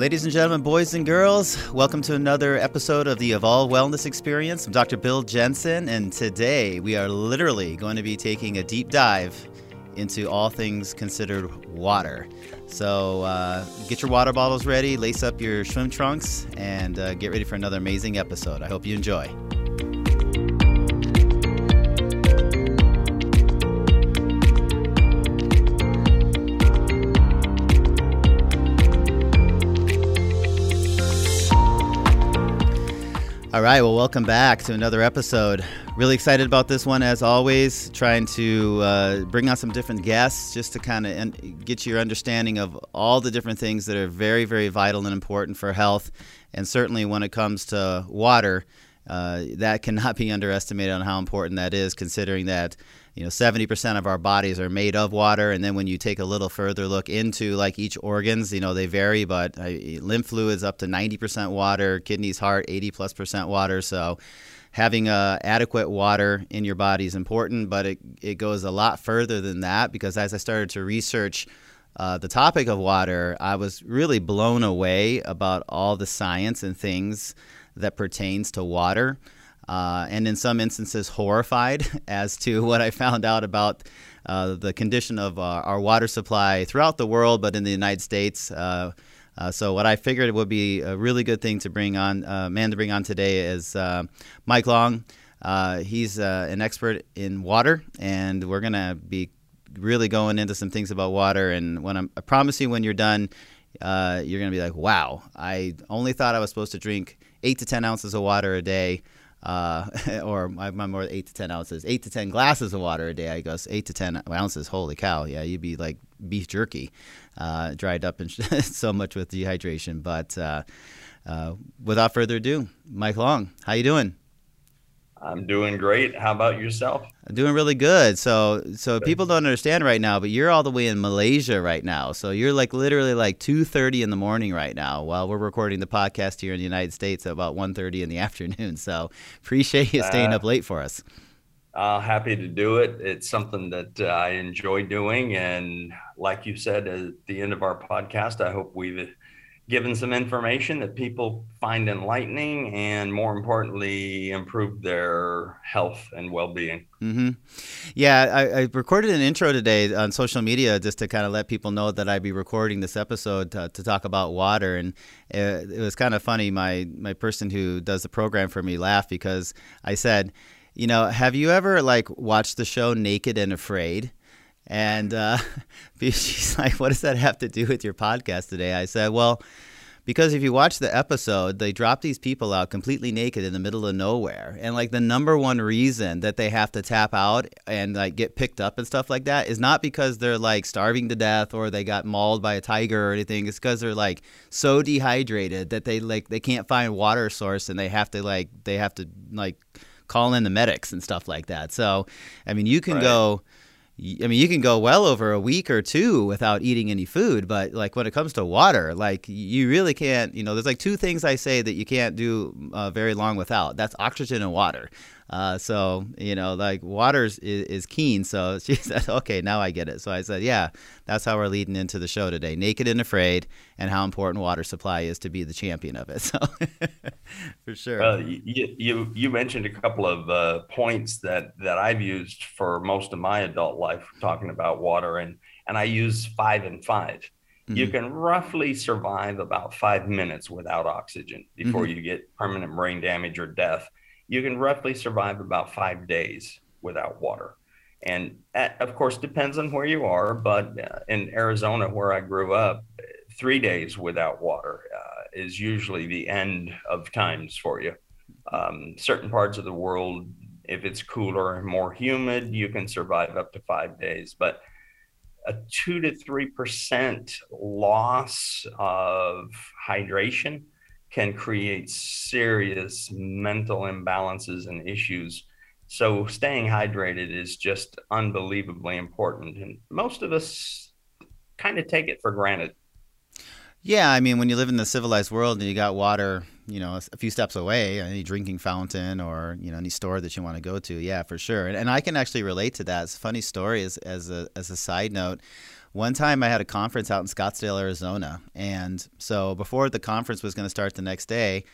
Ladies and gentlemen, boys and girls, welcome to another episode of the Evolve Wellness Experience. I'm Dr. Bill Jensen, and today we are literally going to be taking a deep dive into all things considered water. So uh, get your water bottles ready, lace up your swim trunks, and uh, get ready for another amazing episode. I hope you enjoy. All right, well, welcome back to another episode. Really excited about this one, as always. Trying to uh, bring on some different guests just to kind of get your understanding of all the different things that are very, very vital and important for health. And certainly when it comes to water, uh, that cannot be underestimated on how important that is, considering that you know 70% of our bodies are made of water and then when you take a little further look into like each organs you know they vary but uh, lymph fluids up to 90% water kidneys heart 80 plus percent water so having uh, adequate water in your body is important but it, it goes a lot further than that because as i started to research uh, the topic of water i was really blown away about all the science and things that pertains to water, uh, and in some instances horrified as to what I found out about uh, the condition of uh, our water supply throughout the world, but in the United States. Uh, uh, so what I figured would be a really good thing to bring on, uh, man to bring on today is Mike Long. he's an expert in water, and we're gonna be really going into some things about water. And when I'm, I promise you, when you're done, you're gonna be like, "Wow! I only thought I was supposed to drink." eight to 10 ounces of water a day. Uh, or I'm more eight to 10 ounces, eight to 10 glasses of water a day. I guess eight to 10 ounces. Holy cow. Yeah. You'd be like beef jerky, uh, dried up and so much with dehydration. But, uh, uh, without further ado, Mike Long, how you doing? I'm doing great. How about yourself? Doing really good. So, so good. people don't understand right now, but you're all the way in Malaysia right now. So you're like literally like 2:30 in the morning right now, while we're recording the podcast here in the United States at about 1:30 in the afternoon. So appreciate you staying uh, up late for us. Uh, happy to do it. It's something that uh, I enjoy doing, and like you said at the end of our podcast, I hope we've given some information that people find enlightening and more importantly improve their health and well-being. Mm-hmm. yeah I, I, recorded an intro today on social media just to kind of let people know that i'd be recording this episode to, to talk about water and it, it was kind of funny. My my person who does the program for me laughed because i said you know have you ever like watched the show naked and afraid and uh, she's like, What does that have to do with your podcast today? I said, Well, because if you watch the episode, they drop these people out completely naked in the middle of nowhere. And like the number one reason that they have to tap out and like get picked up and stuff like that is not because they're like starving to death or they got mauled by a tiger or anything. It's because they're like so dehydrated that they like they can't find water source and they have to like they have to like call in the medics and stuff like that. So, I mean, you can right. go I mean, you can go well over a week or two without eating any food, but like when it comes to water, like you really can't, you know, there's like two things I say that you can't do uh, very long without. That's oxygen and water. Uh, so you know, like water is, is keen. So she said, "Okay, now I get it." So I said, "Yeah, that's how we're leading into the show today: naked and afraid, and how important water supply is to be the champion of it." So for sure. Well, you you, you mentioned a couple of uh, points that that I've used for most of my adult life talking about water, and and I use five and 5 mm-hmm. You can roughly survive about five minutes without oxygen before mm-hmm. you get permanent brain damage or death you can roughly survive about five days without water. And at, of course, depends on where you are. But uh, in Arizona, where I grew up, three days without water uh, is usually the end of times for you. Um, certain parts of the world, if it's cooler and more humid, you can survive up to five days. But a two to three percent loss of hydration can create serious mental imbalances and issues. So staying hydrated is just unbelievably important. And most of us kind of take it for granted. Yeah, I mean, when you live in the civilized world and you got water, you know, a few steps away, any drinking fountain or you know any store that you want to go to, yeah, for sure. And, and I can actually relate to that. It's a funny story as as a as a side note. One time I had a conference out in Scottsdale, Arizona, and so before the conference was going to start the next day,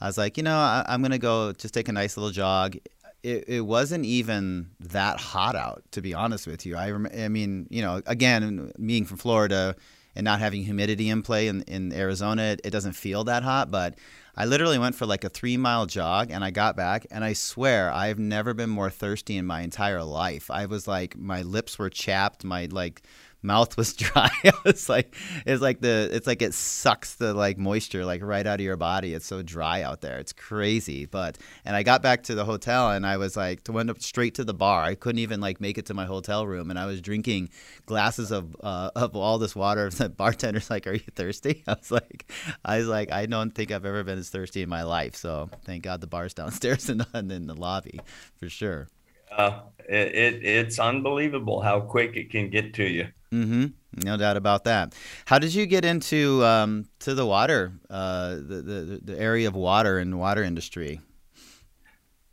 I was like, you know, I, am going to go just take a nice little jog. It, it, wasn't even that hot out, to be honest with you. I, rem- I mean, you know, again, being from Florida and not having humidity in play in, in Arizona, it, it doesn't feel that hot. But I literally went for like a three mile jog and I got back and I swear I've never been more thirsty in my entire life. I was like, my lips were chapped, my like mouth was dry. it's like it's like the it's like it sucks the like moisture like right out of your body. It's so dry out there. It's crazy. But and I got back to the hotel and I was like to went up straight to the bar. I couldn't even like make it to my hotel room and I was drinking glasses of uh, of all this water. The bartender's like, "Are you thirsty?" I was like, I was like, I don't think I've ever been as thirsty in my life. So thank God the bar's downstairs and in the lobby for sure. Uh, it, it, it's unbelievable how quick it can get to you. Mm-hmm. No doubt about that. How did you get into um, to the water, uh, the, the the area of water and water industry?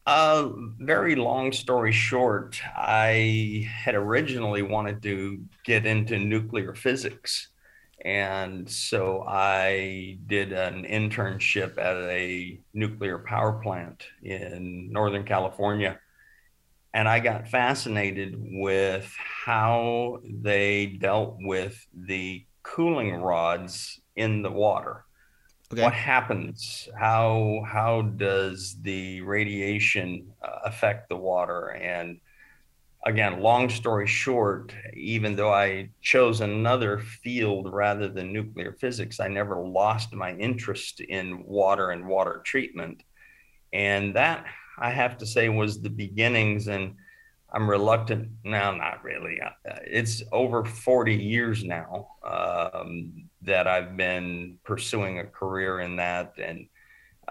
Uh, very long story short, I had originally wanted to get into nuclear physics. And so I did an internship at a nuclear power plant in Northern California and I got fascinated with how they dealt with the cooling rods in the water. Okay. What happens? How how does the radiation uh, affect the water? And again, long story short, even though I chose another field rather than nuclear physics, I never lost my interest in water and water treatment. And that I have to say was the beginnings. And I'm reluctant now, not really. Uh, it's over 40 years now um, that I've been pursuing a career in that and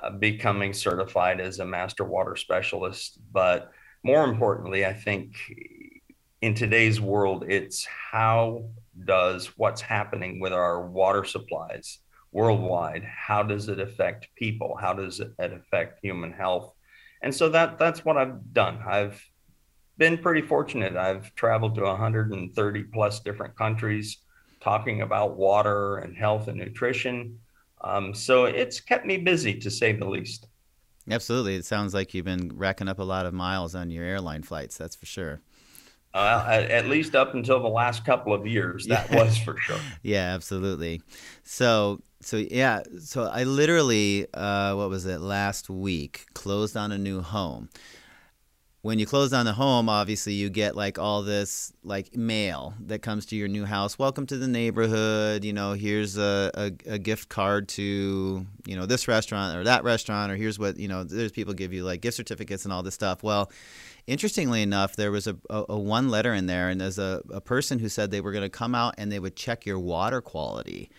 uh, becoming certified as a master water specialist. But more importantly, I think in today's world, it's how does what's happening with our water supplies worldwide, how does it affect people? How does it affect human health? And so that that's what I've done. I've been pretty fortunate. I've traveled to 130 plus different countries talking about water and health and nutrition. Um, so it's kept me busy to say the least. Absolutely. It sounds like you've been racking up a lot of miles on your airline flights. That's for sure. Uh, at least up until the last couple of years, that yeah. was for sure. yeah, absolutely. So, so yeah, so I literally, uh, what was it, last week, closed on a new home. When you close on the home, obviously you get like all this like mail that comes to your new house. Welcome to the neighborhood. You know, here's a, a, a gift card to you know this restaurant or that restaurant, or here's what you know. There's people give you like gift certificates and all this stuff. Well interestingly enough, there was a, a, a, one letter in there, and there's a, a person who said they were going to come out and they would check your water quality.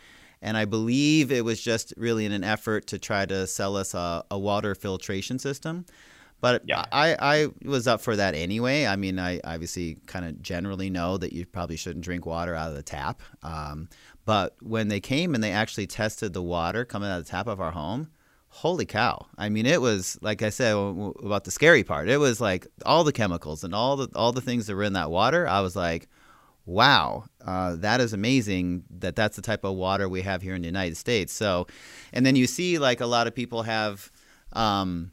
And I believe it was just really in an effort to try to sell us a, a water filtration system. But yeah. I, I was up for that anyway. I mean, I obviously kind of generally know that you probably shouldn't drink water out of the tap. Um, but when they came and they actually tested the water coming out of the tap of our home, holy cow i mean it was like i said about the scary part it was like all the chemicals and all the all the things that were in that water i was like wow uh, that is amazing that that's the type of water we have here in the united states so and then you see like a lot of people have um,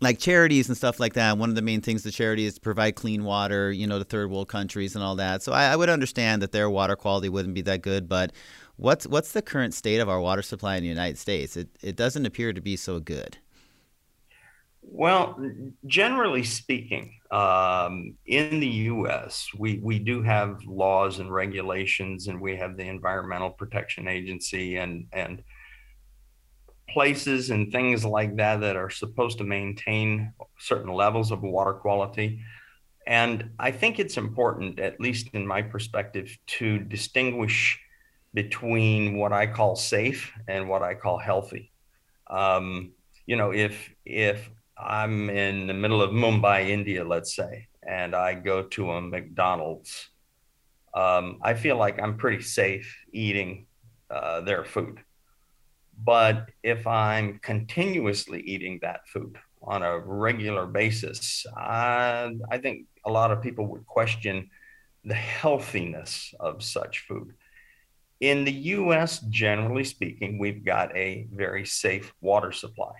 like charities and stuff like that. One of the main things the charity is to provide clean water, you know, to third world countries and all that. So I, I, would understand that their water quality wouldn't be that good, but What's what's the current state of our water supply in the United States? It it doesn't appear to be so good. Well, generally speaking, um, in the U.S., we we do have laws and regulations, and we have the Environmental Protection Agency and and places and things like that that are supposed to maintain certain levels of water quality. And I think it's important, at least in my perspective, to distinguish between what I call safe and what I call healthy. Um, you know, if if I'm in the middle of Mumbai, India, let's say, and I go to a McDonald's, um, I feel like I'm pretty safe eating uh, their food. But if I'm continuously eating that food on a regular basis, I, I think a lot of people would question the healthiness of such food. In the US, generally speaking, we've got a very safe water supply.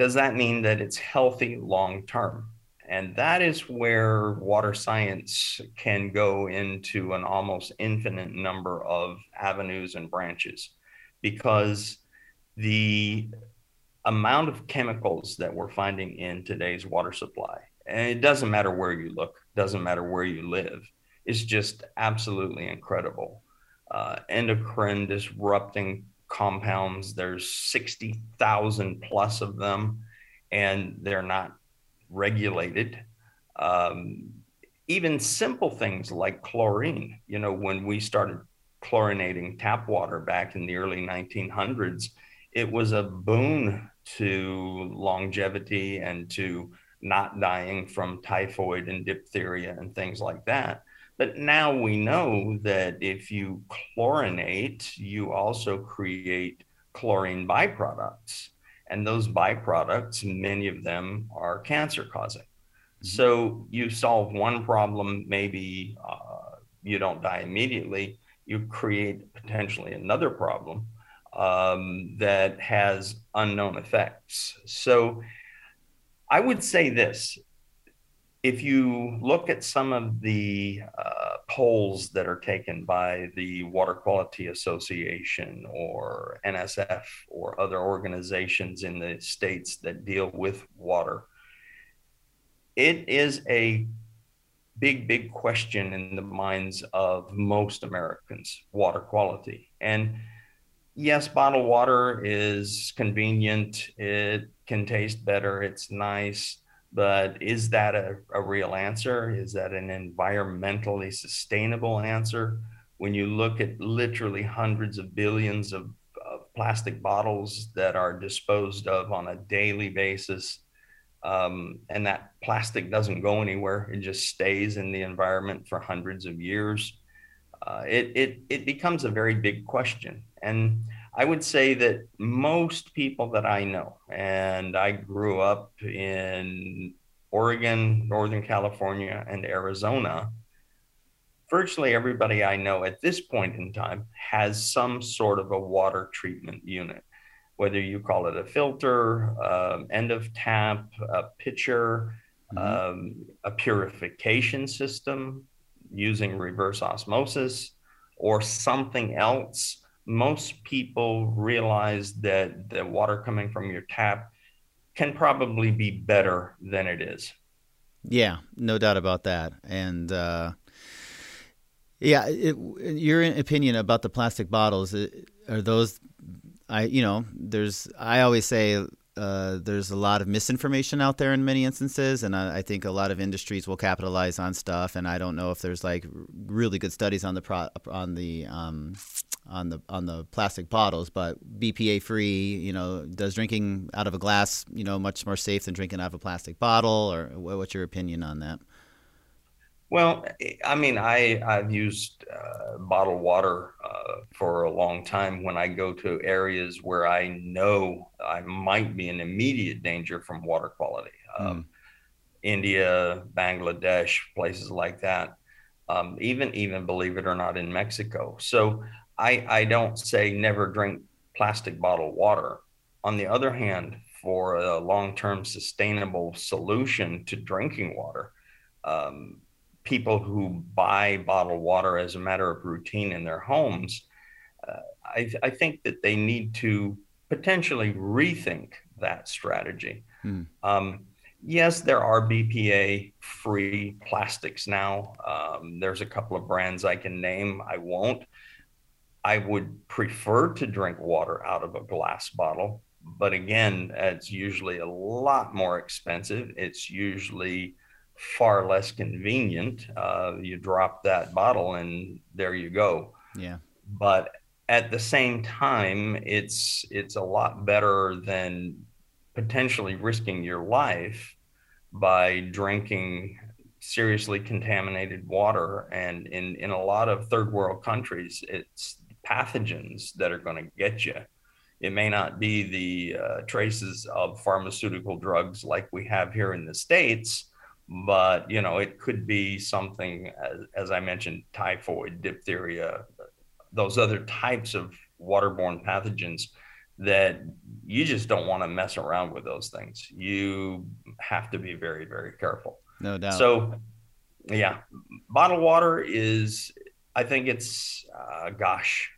Does that mean that it's healthy long term? And that is where water science can go into an almost infinite number of avenues and branches because the amount of chemicals that we're finding in today's water supply, and it doesn't matter where you look, doesn't matter where you live, is just absolutely incredible. Uh, endocrine disrupting compounds, there's 60,000 plus of them, and they're not regulated. Um, even simple things like chlorine, you know, when we started chlorinating tap water back in the early 1900s, it was a boon to longevity and to not dying from typhoid and diphtheria and things like that. But now we know that if you chlorinate, you also create chlorine byproducts. And those byproducts, many of them are cancer causing. Mm-hmm. So you solve one problem, maybe uh, you don't die immediately, you create potentially another problem um, that has unknown effects. So I would say this if you look at some of the uh, polls that are taken by the Water Quality Association or NSF or other organizations in the states that deal with water, it is a big, big question in the minds of most Americans water quality. And yes, bottled water is convenient, it can taste better, it's nice but is that a, a real answer? Is that an environmentally sustainable answer? When you look at literally hundreds of billions of, of plastic bottles that are disposed of on a daily basis, um, and that plastic doesn't go anywhere, it just stays in the environment for hundreds of years. Uh, it, it, it becomes a very big question. And I would say that most people that I know, and I grew up in Oregon, Northern California, and Arizona, virtually everybody I know at this point in time has some sort of a water treatment unit, whether you call it a filter, um, end of tap, a pitcher, mm-hmm. um, a purification system using reverse osmosis, or something else most people realize that the water coming from your tap can probably be better than it is. Yeah, no doubt about that. And uh, yeah, it, your opinion about the plastic bottles are those? I you know, there's I always say uh, there's a lot of misinformation out there in many instances, and I, I, think a lot of industries will capitalize on stuff. And I don't know if there's like really good studies on the pro, on the um, on the on the plastic bottles, but BPA free. You know, does drinking out of a glass you know much more safe than drinking out of a plastic bottle? Or what's your opinion on that? Well, I mean, I I've used uh, bottled water uh, for a long time when I go to areas where I know I might be in immediate danger from water quality. Um, mm. India, Bangladesh, places like that. Um, even even believe it or not, in Mexico. So I I don't say never drink plastic bottled water. On the other hand, for a long-term sustainable solution to drinking water. Um, people who buy bottled water as a matter of routine in their homes, uh, I, I, think that they need to potentially rethink that strategy. Hmm. Um, yes, there are BPA free plastics now. Um, there's a couple of brands I can name. I won't. I would prefer to drink water out of a glass bottle. But again, it's usually a lot more expensive. It's usually far less convenient. Uh, you drop that bottle and there you go. Yeah. But at the same time, it's it's a lot better than potentially risking your life by drinking seriously contaminated water. And in in a lot of third world countries, it's pathogens that are going to get you. It may not be the uh, traces of pharmaceutical drugs like we have here in the states, but you know it could be something as, as I mentioned, typhoid, diphtheria, those other types of waterborne pathogens that you just don't want to mess around with those things. You have to be very, very careful. No doubt. So, yeah, bottled water is, I think it's, uh, gosh,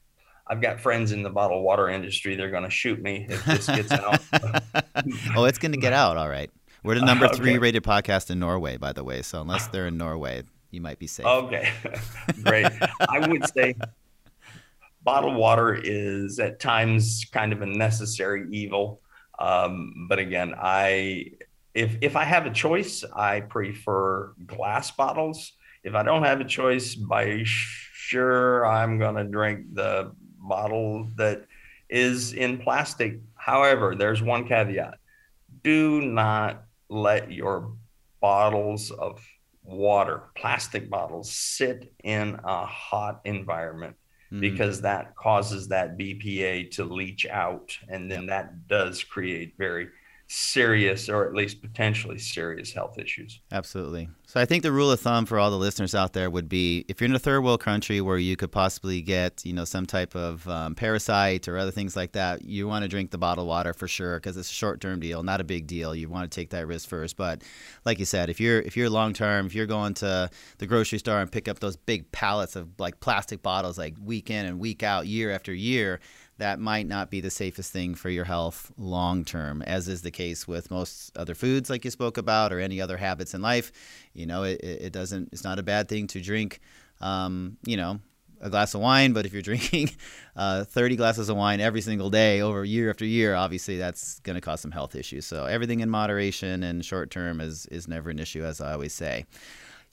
I've got friends in the bottled water industry. They're going to shoot me if this gets out. oh, it's going to get out. All right. We're the number three okay. rated podcast in Norway, by the way. So unless they're in Norway, you might be safe. Okay. Great. I would say bottled water is at times kind of a necessary evil. Um, but again, I if if I have a choice, I prefer glass bottles. If I don't have a choice, by sure I'm gonna drink the bottle that is in plastic. However, there's one caveat: do not let your bottles of water, plastic bottles, sit in a hot environment mm-hmm. because that causes that BPA to leach out. And then that does create very serious or at least potentially serious health issues. Absolutely. So I think the rule of thumb for all the listeners out there would be if you're in a third world country where you could possibly get, you know, some type of um, parasite or other things like that, you want to drink the bottled water for sure because it's a short-term deal, not a big deal. You want to take that risk first. But like you said, if you're if you're long-term, if you're going to the grocery store and pick up those big pallets of like plastic bottles like week in and week out, year after year, that might not be the safest thing for your health long term, as is the case with most other foods, like you spoke about, or any other habits in life. You know, it, it doesn't, it's not a bad thing to drink, um, you know, a glass of wine, but if you're drinking uh, 30 glasses of wine every single day over year after year, obviously that's going to cause some health issues. So everything in moderation and short term is, is never an issue, as I always say.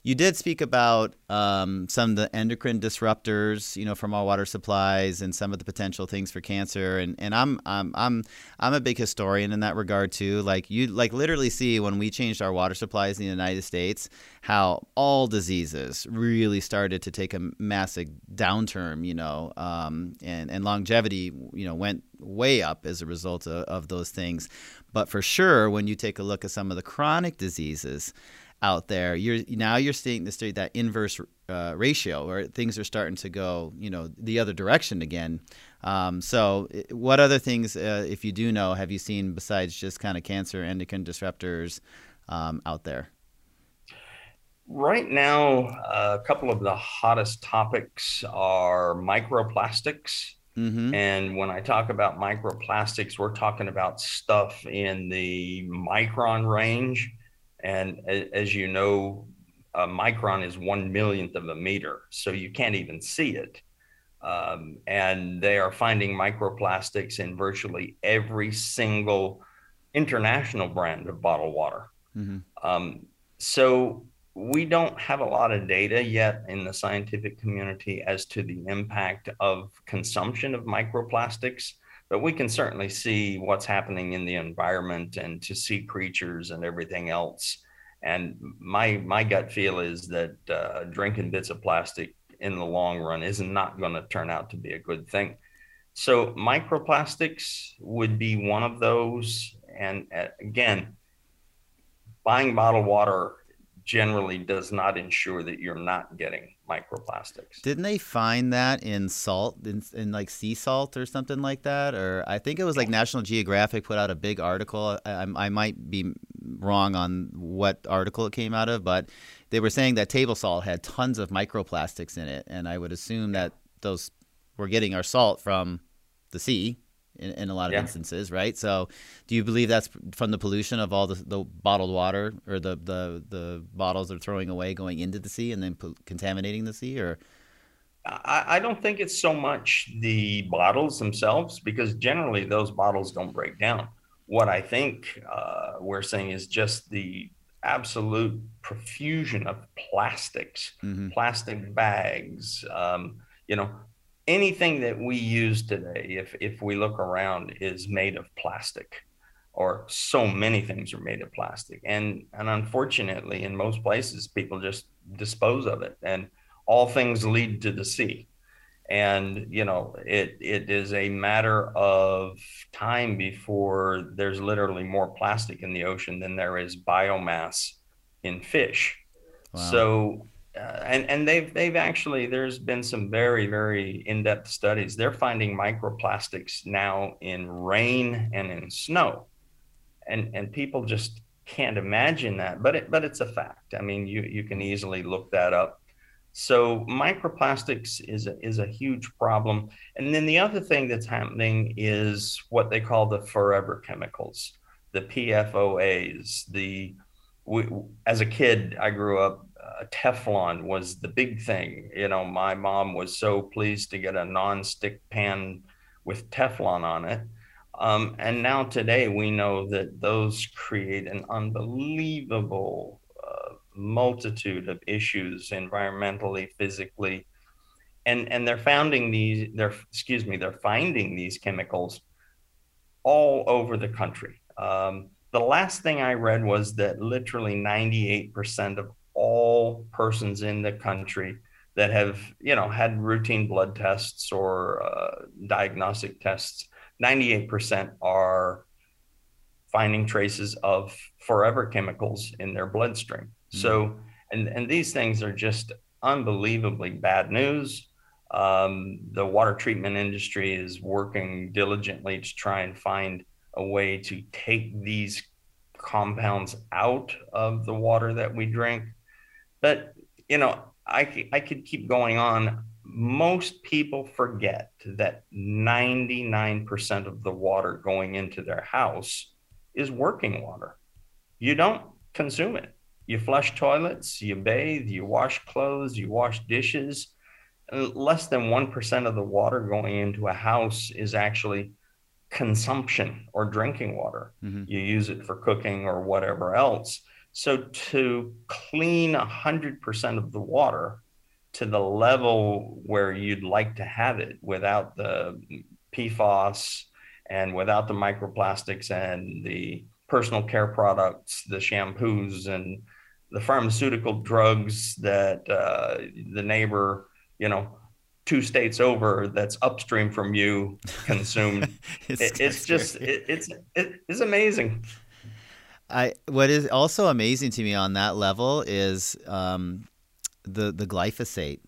You did speak about um, some of the endocrine disruptors, you know, from our water supplies and some of the potential things for cancer. And, and I'm, I'm, I'm, I'm a big historian in that regard too. Like you, like literally see when we changed our water supplies in the United States, how all diseases really started to take a massive downturn, you know, um, and, and longevity, you know, went way up as a result of, of those things. But for sure, when you take a look at some of the chronic diseases, out there. You're now you're seeing this that inverse uh, ratio, where things are starting to go, you know, the other direction again. Um, so, what other things, uh, if you do know, have you seen besides just kind of cancer endocrine disruptors um, out there? Right now, a couple of the hottest topics are microplastics. Mm-hmm. And when I talk about microplastics, we're talking about stuff in the micron range. And as you know, a micron is one millionth of a meter, so you can't even see it. Um, and they are finding microplastics in virtually every single international brand of bottled water. Mm-hmm. Um, so we don't have a lot of data yet in the scientific community as to the impact of consumption of microplastics but we can certainly see what's happening in the environment and to sea creatures and everything else. And my my gut feel is that uh, drinking bits of plastic in the long run is not going to turn out to be a good thing. So microplastics would be one of those. And uh, again, buying bottled water generally does not ensure that you're not getting microplastics. Didn't they find that in salt, in, in, like sea salt or something like that? Or I think it was like National Geographic put out a big article. I, I might be wrong on what article it came out of, but they were saying that table salt had tons of microplastics in it. And I would assume that those we're getting our salt from the sea in, in a lot of yeah. instances, right? So, do you believe that's from the pollution of all the, the bottled water or the, the, the bottles they're throwing away going into the sea and then po- contaminating the sea, or? I, I don't think it's so much the bottles themselves because generally those bottles don't break down. What I think uh, we're seeing is just the absolute profusion of plastics, mm-hmm. plastic bags, um, you know, anything that we use today, if if we look around, is made of plastic, or so many things are made of plastic, and and unfortunately, in most places, people just dispose of it, and all things lead to the sea. and you know it it is a matter of time before there's literally more plastic in the ocean than there is biomass in fish wow. so uh, and and they've they've actually there's been some very very in-depth studies they're finding microplastics now in rain and in snow and and people just can't imagine that but it but it's a fact i mean you you can easily look that up so microplastics is a, is a huge problem. And then the other thing that's happening is what they call the forever chemicals, the PFOAs. The we, as a kid, I grew up. Uh, Teflon was the big thing. You know, my mom was so pleased to get a non-stick pan with Teflon on it. Um, and now today we know that those create an unbelievable multitude of issues environmentally, physically, and and they're finding these they're excuse me they're finding these chemicals all over the country. Um, the last thing I read was that literally 98% of all persons in the country that have you know had routine blood tests or uh, diagnostic tests 98% are finding traces of forever chemicals in their bloodstream so, mm-hmm. and and these things are just unbelievably bad news. Um, the water treatment industry is working diligently to try and find a way to take these compounds out of the water that we drink. But you know, I I could keep going on. Most people forget that 99% of the water going into their house is working water. You don't consume it you flush toilets, you bathe, you wash clothes, you wash dishes. Less than 1% of the water going into a house is actually consumption or drinking water. Mm-hmm. You use it for cooking or whatever else. So to clean 100% of the water to the level where you'd like to have it without the PFAS and without the microplastics and the personal care products, the shampoos and the pharmaceutical drugs that uh, the neighbor, you know, two states over that's upstream from you consumed. it's, it, it's just it, it's it, it's amazing. I what is also amazing to me on that level is um, the the glyphosate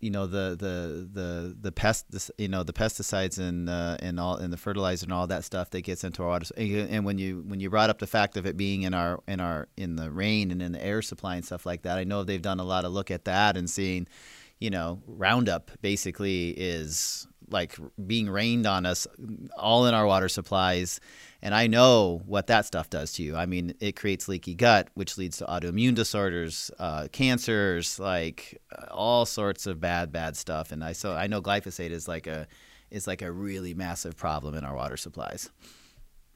you know the the the the pest you know the pesticides and uh, and all and the fertilizer and all that stuff that gets into our water and when you when you brought up the fact of it being in our in our in the rain and in the air supply and stuff like that I know they've done a lot of look at that and seeing you know Roundup basically is like being rained on us all in our water supplies and I know what that stuff does to you. I mean, it creates leaky gut, which leads to autoimmune disorders, uh, cancers, like uh, all sorts of bad, bad stuff. And I so I know glyphosate is like a is like a really massive problem in our water supplies.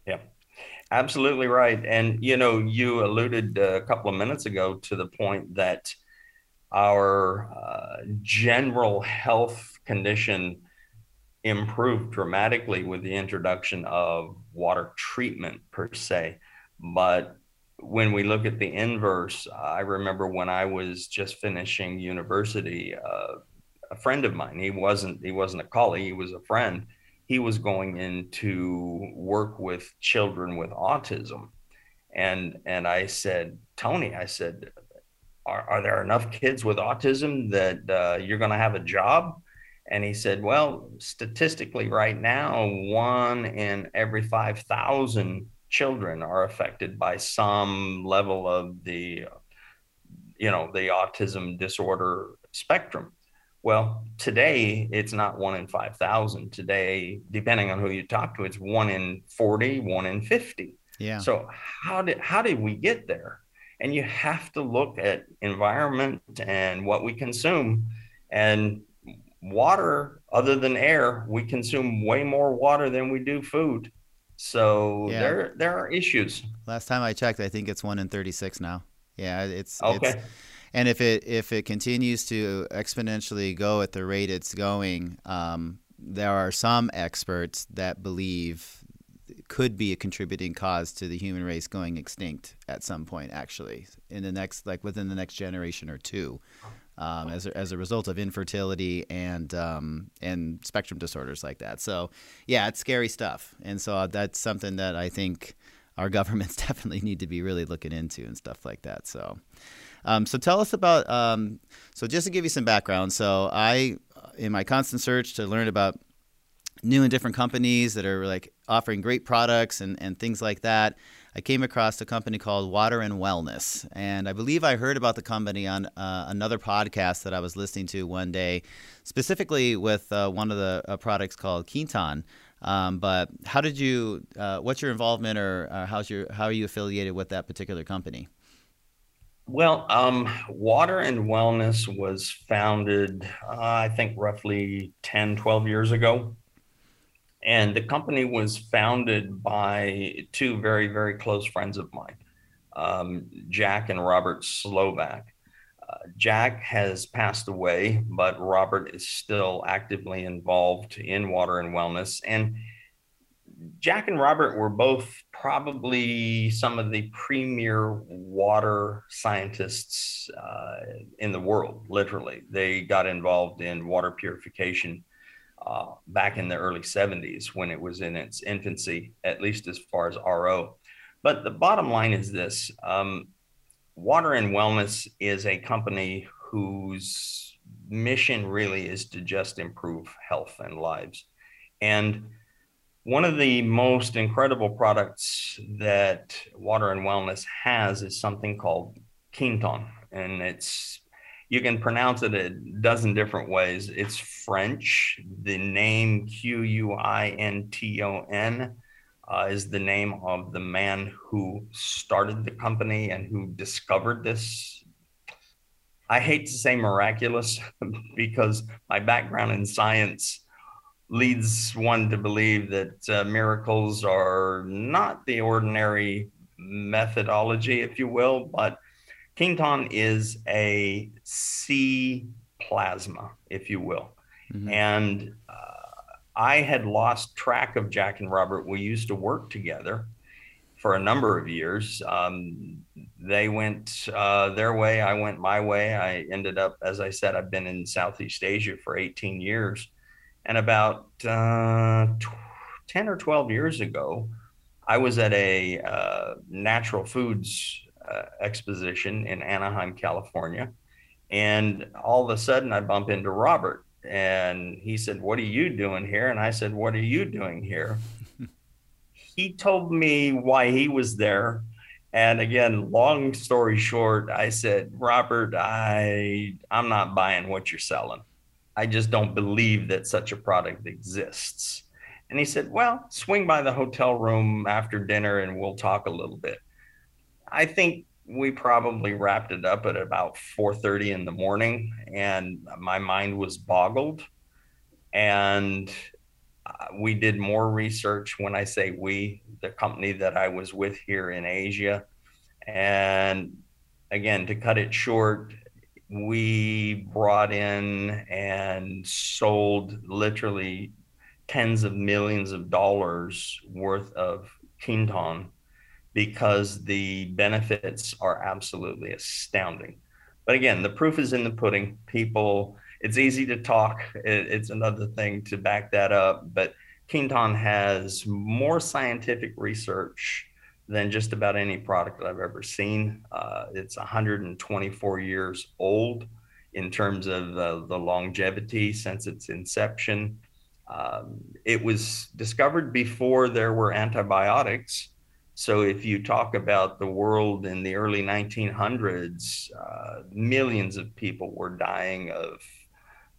Yeah, absolutely right. And you know, you alluded a couple of minutes ago to the point that our uh, general health condition improved dramatically with the introduction of water treatment per se. But when we look at the inverse, I remember when I was just finishing university, uh, a friend of mine, he wasn't he wasn't a colleague, he was a friend. He was going in to work with children with autism. And and I said, Tony, I said, are, are there enough kids with autism that uh, you're going to have a job? And he said, well, statistically, right now, one in every 5,000 children are affected by some level of the, you know, the autism disorder spectrum. Well, today it's not one in 5,000. Today, depending on who you talk to, it's one in 40, one in 50. Yeah. So how did how did we get there? And you have to look at environment and what we consume. And water other than air we consume way more water than we do food. So yeah. there there are issues. Last time i checked i think it's 1 in 36 now. Yeah it's okay. It's, and if it if it continues to exponentially go at the rate it's going um, there are some experts that believe could be a contributing cause to the human race going extinct at some point actually in the next like within the next generation or two um, as, a, as a result of infertility and um, and spectrum disorders like that. So, yeah, it's scary stuff, and so that's something that I think our governments definitely need to be really looking into and stuff like that. So, um, so tell us about. Um, so just to give you some background, so I, in my constant search to learn about new and different companies that are like offering great products and, and things like that. I came across a company called Water and Wellness. And I believe I heard about the company on uh, another podcast that I was listening to one day, specifically with uh, one of the uh, products called Quinton. Um, but how did you, uh, what's your involvement or, or how's your, how are you affiliated with that particular company? Well, um, Water and Wellness was founded, uh, I think, roughly 10, 12 years ago. And the company was founded by two very, very close friends of mine, um, Jack and Robert Slovak. Uh, Jack has passed away, but Robert is still actively involved in water and wellness. And Jack and Robert were both probably some of the premier water scientists uh, in the world, literally. They got involved in water purification uh, back in the early 70s when it was in its infancy, at least as far as RO. But the bottom line is this um, Water and Wellness is a company whose mission really is to just improve health and lives. And one of the most incredible products that Water and Wellness has is something called Quinton. And it's you can pronounce it a dozen different ways. It's French. The name Q U I N T O N uh, is the name of the man who started the company and who discovered this. I hate to say miraculous because my background in science leads one to believe that uh, miracles are not the ordinary methodology, if you will, but Quinton is a sea plasma, if you will. Mm-hmm. And uh, I had lost track of Jack and Robert. We used to work together for a number of years. Um, they went uh, their way, I went my way. I ended up, as I said, I've been in Southeast Asia for 18 years. And about uh, 10 or 12 years ago, I was at a uh, natural foods Uh, exposition in Anaheim, California. And all of a sudden, I bump into Robert, and he said, What are you doing here? And I said, What are you doing here? he told me why he was there. And again, long story short, I said, Robert, I I'm not buying what you're selling. I just don't believe that such a product exists. And he said, Well, swing by the hotel room after dinner and we'll talk a little bit. I think we probably wrapped it up at about 4:30 in the morning and my mind was boggled. And uh, we did more research when I say we the company that I was with here in Asia. And again to cut it short we brought in and sold literally tens of millions of dollars worth of Quinton because the benefits are absolutely astounding. But again, the proof is in the pudding. People, it's easy to talk. It, it's another thing to back that up. But Quinton has more scientific research than just about any product that I've ever seen. Uh, it's 124 years old in terms of uh, the longevity since its inception. Um, it was discovered before there were antibiotics so if you talk about the world in the early 1900s, uh, millions of people were dying of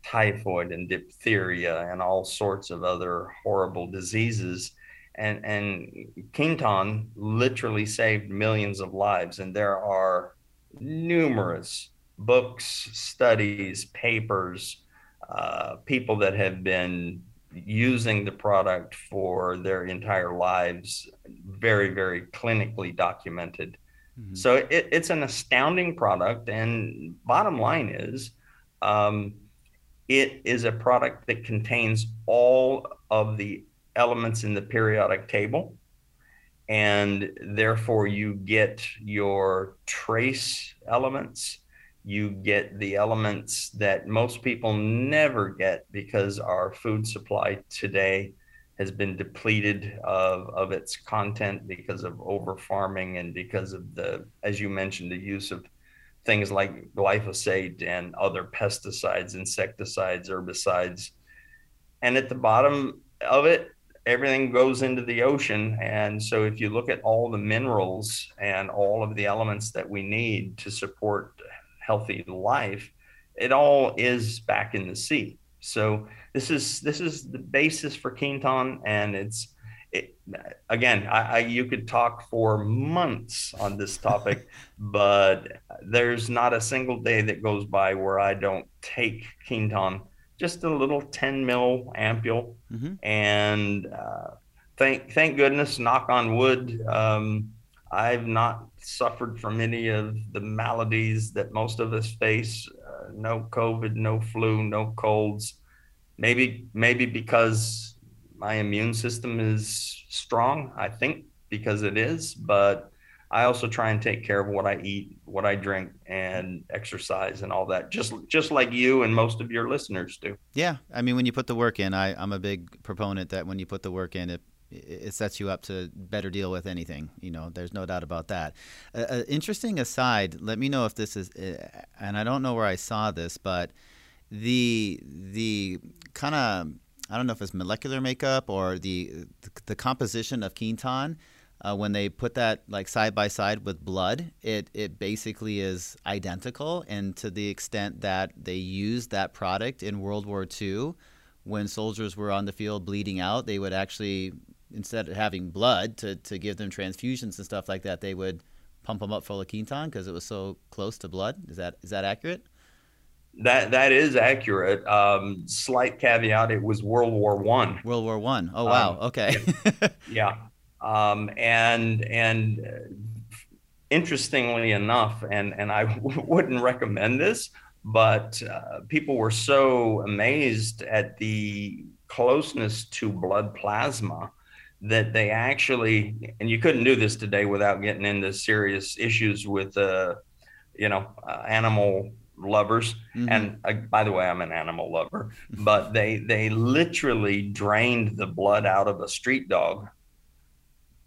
typhoid and diphtheria and all sorts of other horrible diseases. And, and Quinton literally saved millions of lives. And there are numerous books, studies, papers, uh, people that have been using the product for their entire lives, very, very clinically documented. Mm-hmm. So it, it's an astounding product. And bottom line is, um, it is a product that contains all of the elements in the periodic table. And therefore, you get your trace elements, You get the elements that most people never get because our food supply today has been depleted of, of its content because of over farming and because of the, as you mentioned, the use of things like glyphosate and other pesticides, insecticides, herbicides. And at the bottom of it, everything goes into the ocean. And so if you look at all the minerals and all of the elements that we need to support healthy life, it all is back in the sea. So this is this is the basis for Quinton, and it's it, again, I, I, you could talk for months on this topic, but there's not a single day that goes by where I don't take Quinton, just a little 10 mil ampule, mm-hmm. and uh, thank thank goodness, knock on wood, um, I've not suffered from any of the maladies that most of us face. Uh, no COVID, no flu, no colds. Maybe maybe because my immune system is strong. I think because it is, but I also try and take care of what I eat, what I drink, and exercise and all that. Just just like you and most of your listeners do. Yeah, I mean, when you put the work in, I, I'm a big proponent that when you put the work in, it it sets you up to better deal with anything. You know, there's no doubt about that. Uh, interesting aside, let me know if this is, uh, and I don't know where I saw this, but the the kind of I don't know if it's molecular makeup or the the composition of Quinton. Uh, when they put that like side by side with blood, it it basically is identical, and to the extent that they used that product in World War II, when soldiers were on the field bleeding out, they would actually instead of having blood to, to give them transfusions and stuff like that, they would pump them up full of Quinton because it was so close to blood. Is that is that accurate? That that is accurate. Um, slight caveat: it was World War One. World War One. Oh wow. Um, okay. yeah. Um, and and uh, interestingly enough, and and I w- wouldn't recommend this, but uh, people were so amazed at the closeness to blood plasma that they actually, and you couldn't do this today without getting into serious issues with, uh, you know, uh, animal lovers mm-hmm. and uh, by the way i'm an animal lover but they they literally drained the blood out of a street dog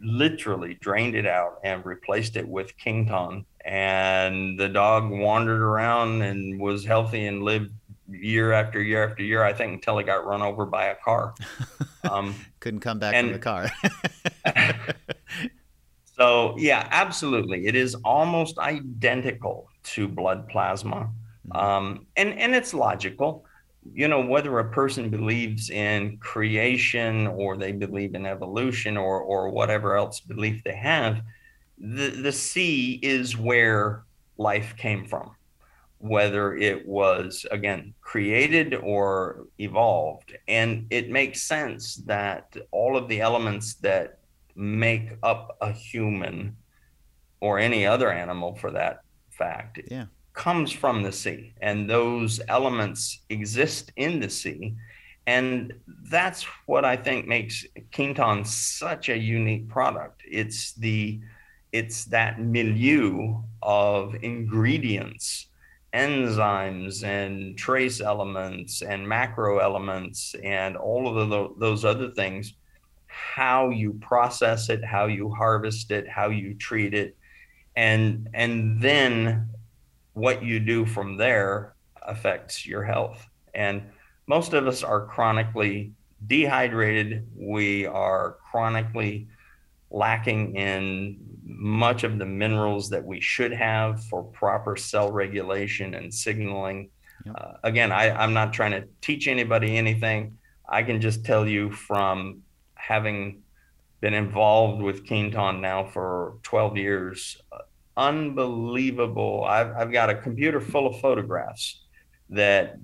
literally drained it out and replaced it with Quinton and the dog wandered around and was healthy and lived year after year after year i think until he got run over by a car um, couldn't come back and, from the car so yeah absolutely it is almost identical to blood plasma. Mm-hmm. Um, and, and it's logical. You know, whether a person believes in creation or they believe in evolution or, or whatever else belief they have, the, the sea is where life came from. Whether it was, again, created or evolved. And it makes sense that all of the elements that make up a human or any other animal for that fact yeah. comes from the sea, and those elements exist in the sea. And that's what I think makes Quinton such a unique product. It's the it's that milieu of ingredients, enzymes and trace elements and macro elements and all of the, those other things how you process it, how you harvest it, how you treat it, and and then what you do from there affects your health. And most of us are chronically dehydrated. We are chronically lacking in much of the minerals that we should have for proper cell regulation and signaling yep. uh, again I, i'm not trying to teach anybody anything i can just tell you from having been involved with Quinton now for 12 years unbelievable. I've, I've got a computer full of photographs that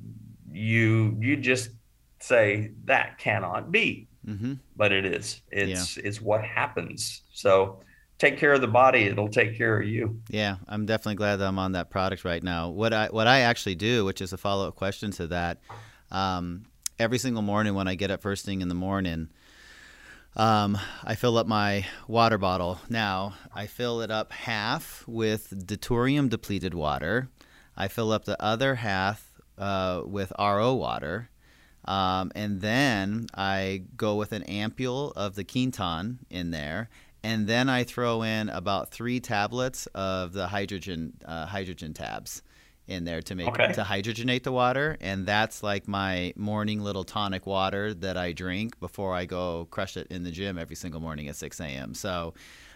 you you just say that cannot be, mm-hmm. but it is. It's yeah. it's what happens. So take care of the body; it'll take care of you. Yeah, I'm definitely glad that I'm on that product right now. What I what I actually do, which is a follow up question to that, um, every single morning when I get up first thing in the morning. Um, I fill up my water bottle. Now, I fill it up half with deuterium depleted water. I fill up the other half uh, with RO water. Um, and then I go with an ampule of the Quinton in there, and then I throw in about three tablets of the hydrogen uh, hydrogen tabs in there to make okay. to hydrogenate the water, and that's like my morning little tonic water that I drink before I go crush it in the gym every single morning at 6 a.m. So,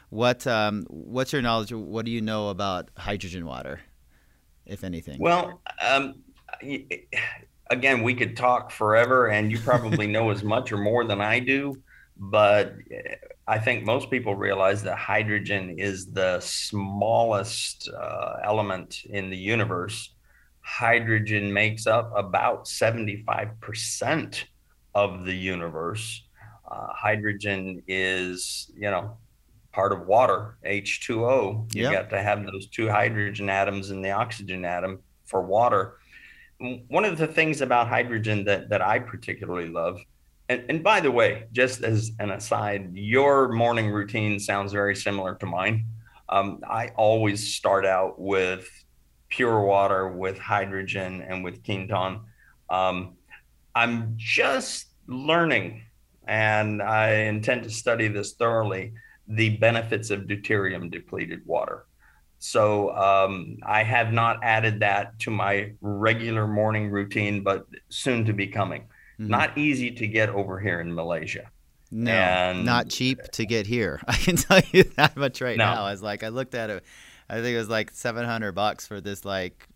what um, what's your knowledge? What do you know about hydrogen water, if anything? Well. Um, again, we could talk forever, and you probably know as much or more than I do. But I think most people realize that hydrogen is the smallest uh, element in the universe. Hydrogen makes up about 75% of the universe. Uh, hydrogen is, you know, part of water, H2O. You yep. got to have those two hydrogen atoms and the oxygen atom for water one of the things about hydrogen that, that I particularly love, and, and by the way, just as an aside, your morning routine sounds very similar to mine. Um, I always start out with pure water, with hydrogen, and with Quinton. Um, I'm just learning, and I intend to study this thoroughly the benefits of deuterium depleted water. So um, I have not added that to my regular morning routine, but soon to be coming. Mm-hmm. Not easy to get over here in Malaysia. No, and, not cheap to get here. I can tell you that much right no. now. I was like, I looked at it. I think it was like 700 bucks for this, like,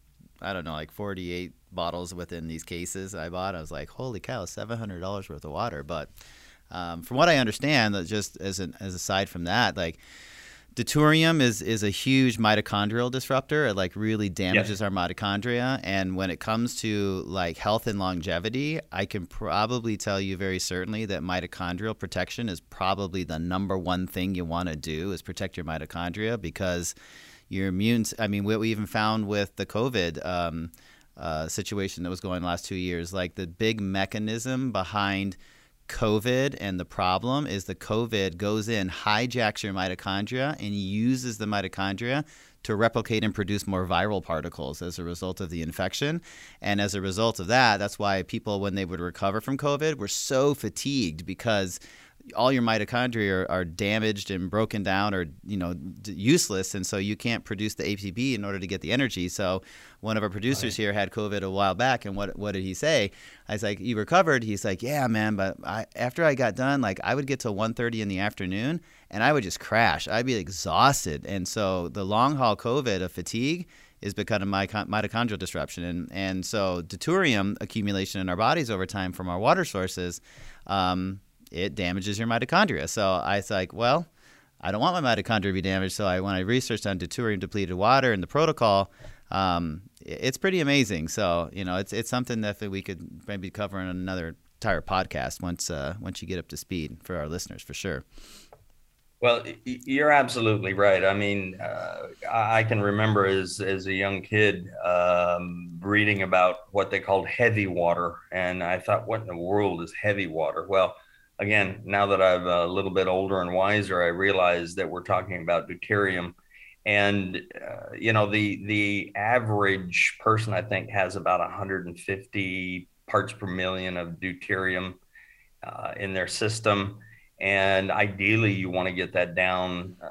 I don't know, like 48 bottles within these cases I bought. I was like, holy cow, $700 worth of water. But um, from what I understand, just as an as aside from that, like deuterium is is a huge mitochondrial disruptor. It like really damages our mitochondria. And when it comes to like health and longevity, I can probably tell you very certainly that mitochondrial protection is probably the number one thing you want to do is protect your mitochondria because your immune. I mean, what we even found with the COVID. Um, uh, situation that was going the last two years, like the big mechanism behind COVID and the problem is the COVID goes in, hijacks your mitochondria, and uses the mitochondria to replicate and produce more viral particles as a result of the infection. And as a result of that, that's why people, when they would recover from COVID, were so fatigued because all your mitochondria are, are, damaged and broken down or you know d- useless and so you can't produce the ATP in order to get the energy. So one of our producers right. here had covid a while back and what what did he say? I was like you recovered? He's like yeah man but I, after I got done like I would get to 1:30 in the afternoon and I would just crash. I'd be exhausted. And so the long haul covid of fatigue is because of my mitochondrial disruption. And and so deuterium accumulation in our bodies over time from our water sources um, it damages your mitochondria. So I was like, well, I don't want my mitochondria to be damaged. So I when I researched on deuterium depleted water and the protocol, um, it's pretty amazing. So you know, it's it's something that we could maybe cover in another entire podcast once uh, once you get up to speed for our listeners for sure. Well, you're absolutely right. I mean, uh, I can remember as as a young kid um, reading about what they called heavy water, and I thought, what in the world is heavy water? Well, again, now that I'm a little bit older and wiser, I realize that we're talking about deuterium. And uh, you know, the the average person I think has about 150 parts per million of deuterium uh, in their system, and ideally, you want to get that down uh,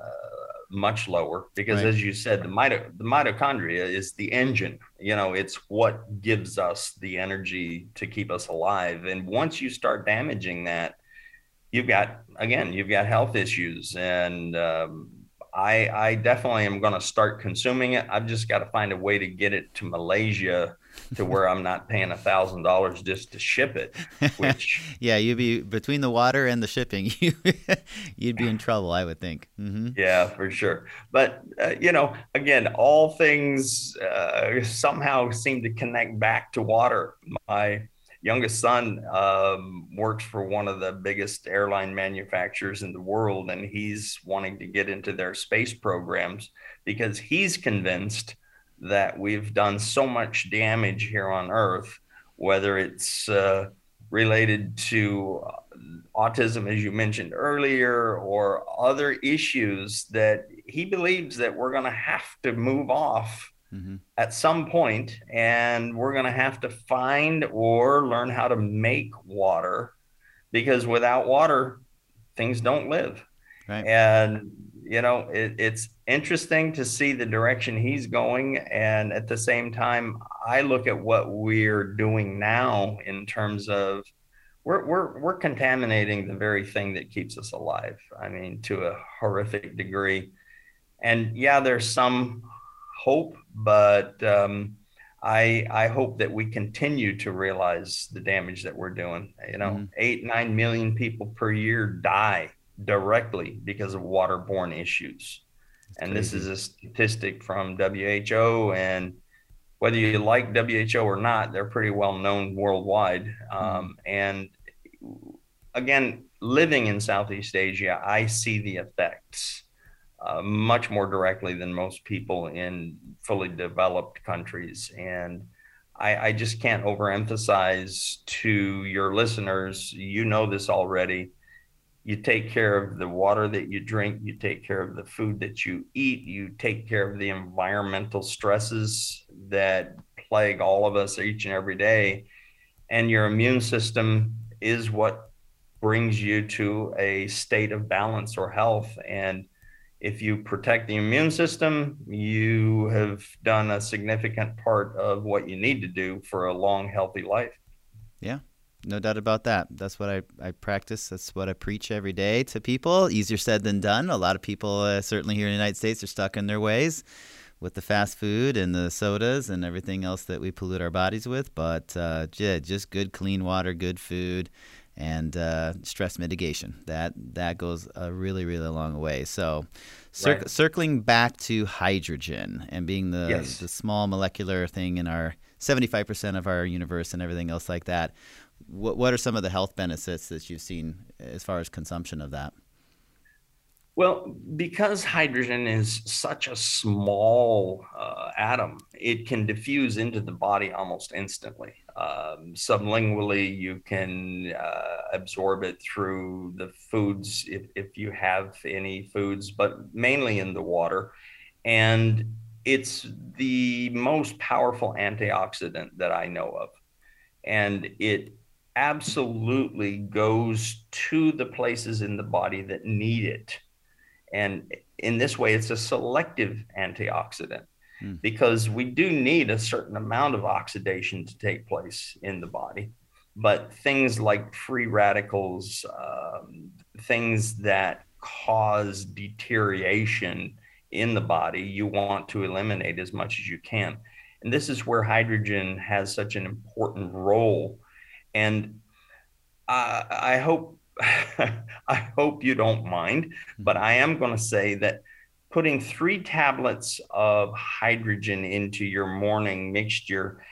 much lower because, right. as you said, the, mito- the mitochondria is the engine. You know, it's what gives us the energy to keep us alive. And once you start damaging that, you've got again you've got health issues and um, I, I definitely am going to start consuming it. I've just got to find a way to get it to Malaysia to where I'm not paying a thousand dollars just to ship it. Which yeah, you'd be between the water and the shipping, you you'd be in trouble, I would think. Mm-hmm. Yeah, for sure. But uh, you know, again, all things uh, somehow seem to connect back to water. My youngest son um, works for one of the biggest airline manufacturers in the world, and he's wanting to get into their space programs because he's convinced that we've done so much damage here on Earth, whether it's uh, related to autism, as you mentioned earlier, or other issues that he believes that we're going to have to move off mm-hmm. at some point, and we're going to have to find or learn how to make water because without water, things don't live. Right. And you know, it, it's interesting to see the direction he's going, and at the same time, I look at what we're doing now in terms of we're we're we're contaminating the very thing that keeps us alive. I mean, to a horrific degree. And yeah, there's some hope, but um, I I hope that we continue to realize the damage that we're doing. You know, mm-hmm. eight nine million people per year die directly because of waterborne issues, That's and crazy. this is a statistic from WHO and whether you like WHO or not, they're pretty well known worldwide. Mm-hmm. Um, and again, living in Southeast Asia, I see the effects uh, much more directly than most people in fully developed countries. And I, I just can't overemphasize to your listeners, you know this already you take care of the water that you drink, you take care of the food that you eat, you take care of the environmental stresses that plague all of us each and every day. And your immune system is what brings you to a state of balance or health. And if you protect the immune system, you have done a significant part of what you need to do for a long, healthy life. Yeah, no doubt about that. That's what I, I practice. That's what I preach every day to people. Easier said than done. A lot of people, uh, certainly here in the United States, are stuck in their ways with the fast food and the sodas and everything else that we pollute our bodies with. But uh, yeah, just good, clean water, good food, and uh, stress mitigation. That that goes a really, really long way. So, cir- right. circling back to hydrogen and being the yes. the small molecular thing in our 75% of our universe and everything else like that what what are some of the health benefits that you've seen as far as consumption of that? Well, because hydrogen is such a small uh, atom, it can diffuse into the body almost instantly. Um, sublingually, you can uh, absorb it through the foods if, if you have any foods, but mainly in the water. And it's the most powerful antioxidant that I know of. And it absolutely goes to the places in the body that need it. And in this way, it's a selective antioxidant mm. because we do need a certain amount of oxidation to take place in the body. But things like free radicals, um, things that cause deterioration in the body, you want to eliminate as much as you can. And this is where hydrogen has such an important role and I, I hope I hope you don't mind, but I am going to say that putting three tablets of hydrogen into your morning mixture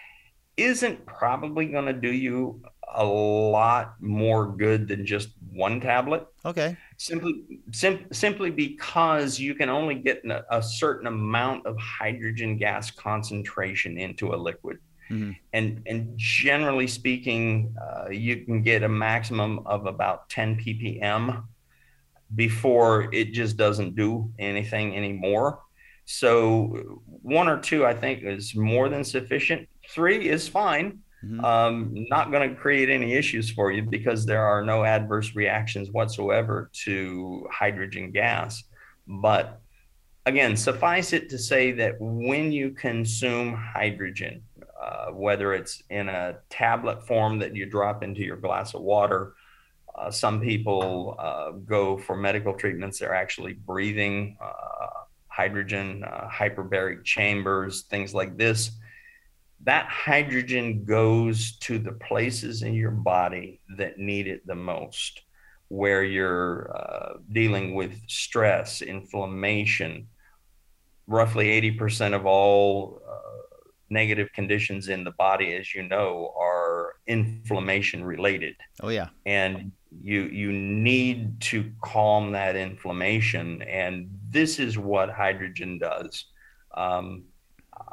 isn't probably going to do you a lot more good than just one tablet. Okay. Simply, sim- simply because you can only get a, a certain amount of hydrogen gas concentration into a liquid. Mm-hmm. And and generally speaking, uh, you can get a maximum of about 10 ppm before it just doesn't do anything anymore. So one or two, I think, is more than sufficient. Three is fine. Mm-hmm. Um, not going to create any issues for you because there are no adverse reactions whatsoever to hydrogen gas. But again, suffice it to say that when you consume hydrogen, uh, whether it's in a tablet form that you drop into your glass of water. Uh, some people uh, go for medical treatments. They're actually breathing uh, hydrogen, uh, hyperbaric chambers, things like this. That hydrogen goes to the places in your body that need it the most, where you're dealing with stress, inflammation. Roughly 80% of all negative conditions in the body, as you know, are inflammation related. Oh yeah. And you you need to calm that inflammation, and this is what hydrogen does. Um,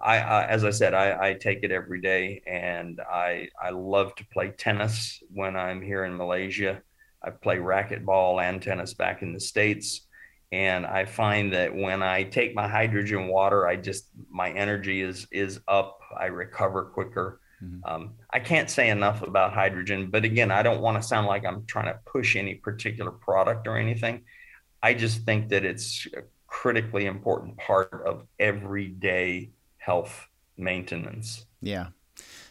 I, I, as I said, I, I take it every day, and I I love to play tennis when I'm here in Malaysia. I play racquetball and tennis back in the states, and I find that when I take my hydrogen water, I just my energy is is up. I recover quicker. Mm-hmm. Um, I can't say enough about hydrogen, but again, I don't want to sound like I'm trying to push any particular product or anything. I just think that it's a critically important part of everyday health maintenance. Yeah,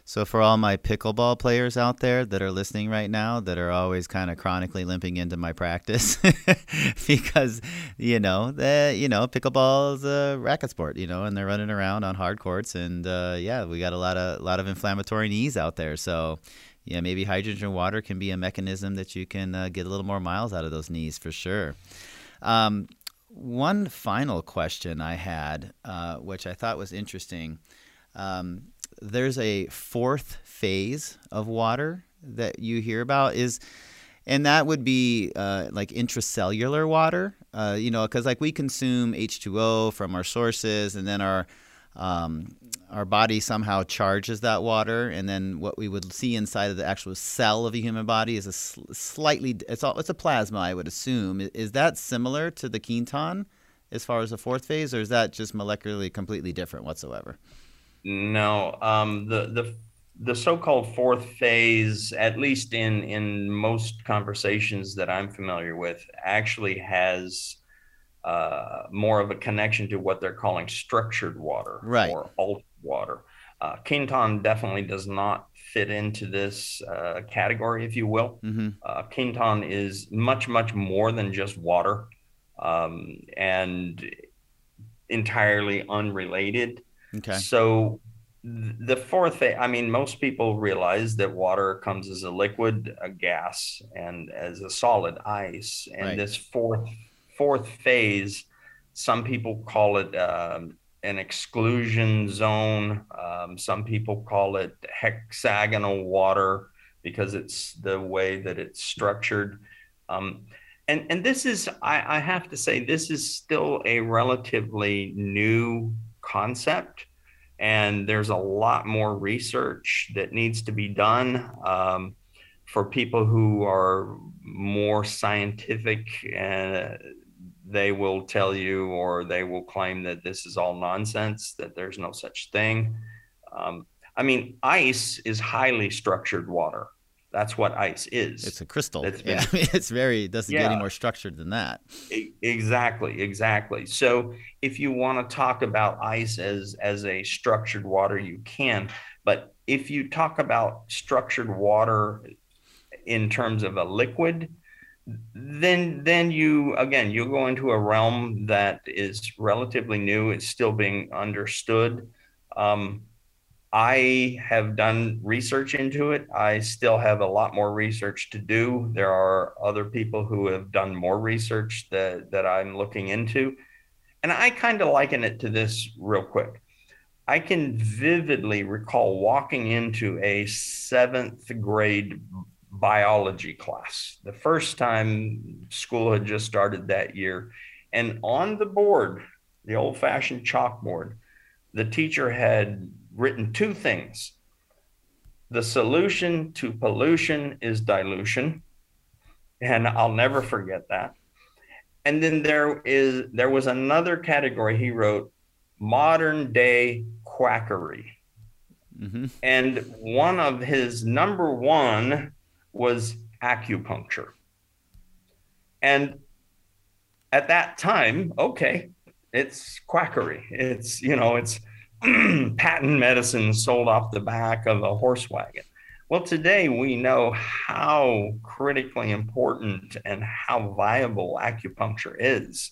so for all my pickleball players out there that are listening right now, that are always kind of chronically limping into my practice, because you know the you know pickleball is a racket sport, you know, and they're running around on hard courts, and uh, yeah, we got a lot of lot of inflammatory knees out there. So yeah, maybe hydrogen water can be a mechanism that you can uh, get a little more miles out of those knees for sure. Um, one final question I had, uh, which I thought was interesting. Um, there's a fourth phase of water that you hear about is and that would be uh, like intracellular water uh, you know because like we consume h2o from our sources and then our um, our body somehow charges that water and then what we would see inside of the actual cell of a human body is a sl- slightly it's all it's a plasma i would assume. Is that similar to the Quinton as far as the fourth phase or is that just molecularly completely different whatsoever no, um, the the the so-called fourth phase, at least in in most conversations that I'm familiar with, actually has uh, more of a connection to what they're calling structured water right. or alt water. Uh, Quinton definitely does not fit into this uh, category, if you will. Mm-hmm. Uh, Quinton is much, much more than just water um, and entirely unrelated. Okay. So the fourth thing, I mean, most people realize that water comes as a liquid, a gas, and as a solid ice. And right. this fourth fourth phase, some people call it um, an exclusion zone. Um, some people call it hexagonal water because it's the way that it's structured. Um, and and this is, I, I have to say, this is still a relatively new concept and there's a lot more research that needs to be done um, for people who are more scientific and they will tell you or they will claim that this is all nonsense that there's no such thing. Um, i mean ice is highly structured water that's what ice is. It's a crystal. Been, yeah, it's very. It doesn't yeah, get any more structured than that. Exactly, exactly. So if you want to talk about ice as as a structured water, you can. But if you talk about structured water in terms of a liquid, then then you again you go into a realm that is relatively new. It's still being understood. Um, I have done research into it. I still have a lot more research to do. There are other people who have done more research that, that I'm looking into. And I kind of liken it to this real quick. I can vividly recall walking into a seventh grade biology class, the first time school had just started that year. And on the board, the old fashioned chalkboard, the teacher had written two things. The solution to pollution is dilution. And I'll never forget that. And then there is there was another category he wrote modern day quackery. Mm-hmm. And one of his number one was acupuncture. And at that time, okay, it's quackery. It's, you know, it's patent medicine sold off the back of a horse wagon. Well, today we know how critically important and how viable acupuncture is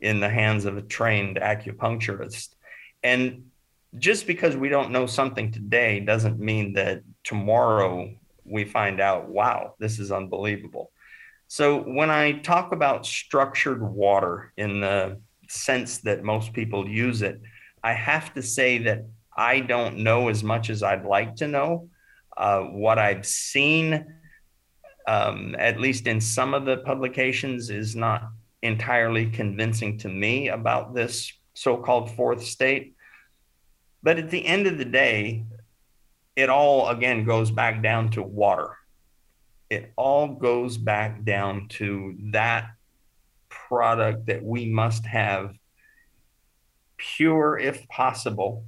in the hands of a trained acupuncturist. And just because we don't know something today doesn't mean that tomorrow we find out, wow, this is unbelievable. So when I talk about structured water in the sense that most people use it, I have to say that I don't know as much as I'd like to know. Uh, what I've seen, um, at least in some of the publications, is not entirely convincing to me about this so called fourth state. But at the end of the day, it all again goes back down to water. It all goes back down to that product that we must have pure if possible.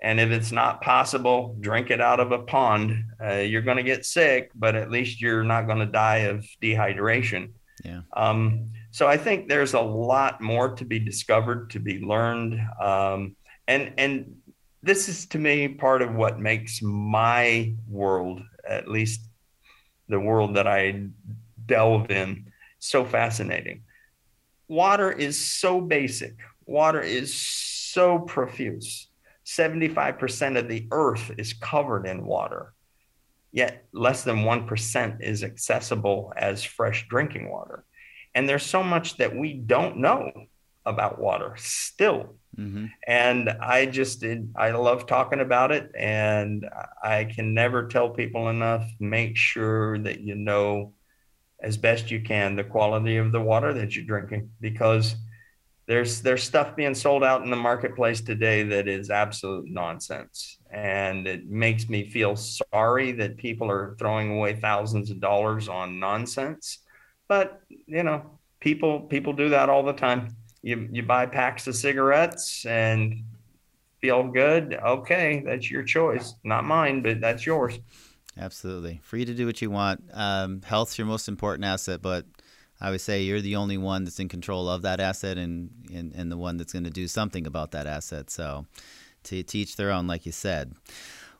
And if it's not possible, drink it out of a pond. Uh, you're going to get sick, but at least you're not going to die of dehydration. Yeah. Um, so I think there's a lot more to be discovered, to be learned, um, and and this is to me part of what makes my world, at least the world that I delve in, so fascinating. Water is so basic. Water is so profuse. 75% of the earth is covered in water, yet less than 1% is accessible as fresh drinking water. And there's so much that we don't know about water still. Mm-hmm. And I just I love talking about it. And I can never tell people enough make sure that you know as best you can the quality of the water that you're drinking because there's there's stuff being sold out in the marketplace today that is absolute nonsense. And it makes me feel sorry that people are throwing away thousands of dollars on nonsense. But you know people people do that all the time. You you buy packs of cigarettes and feel good. Okay that's your choice. Not mine but that's yours. Absolutely. Free to do what you want. Um, health's your most important asset but I would say you're the only one that's in control of that asset and, and, and the one that's going to do something about that asset. So to teach their own, like you said.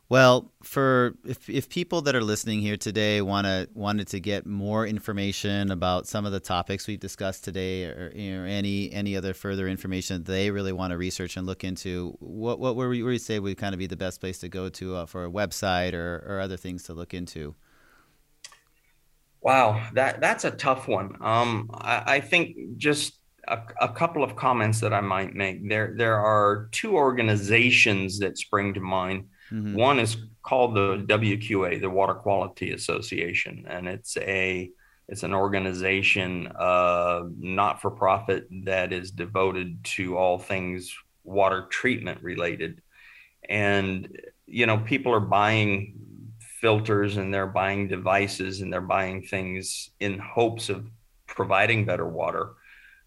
Well, for if, if people that are listening here today want to wanted to get more information about some of the topics we've discussed today, or, or any any other further information they really want to research and look into, what what would you say would kind of be the best place to go to uh, for a website or, or other things to look into? Wow, that that's a tough one. Um, I, I think just a, a, couple of comments that I might make. There there are two organizations that spring to mind. Mm-hmm. One is called the WQA, the Water Quality Association, and it's a it's an organization, uh, not for profit, that is devoted to all things water treatment related. And you know, people are buying filters and they're buying devices and they're buying things in hopes of providing better water.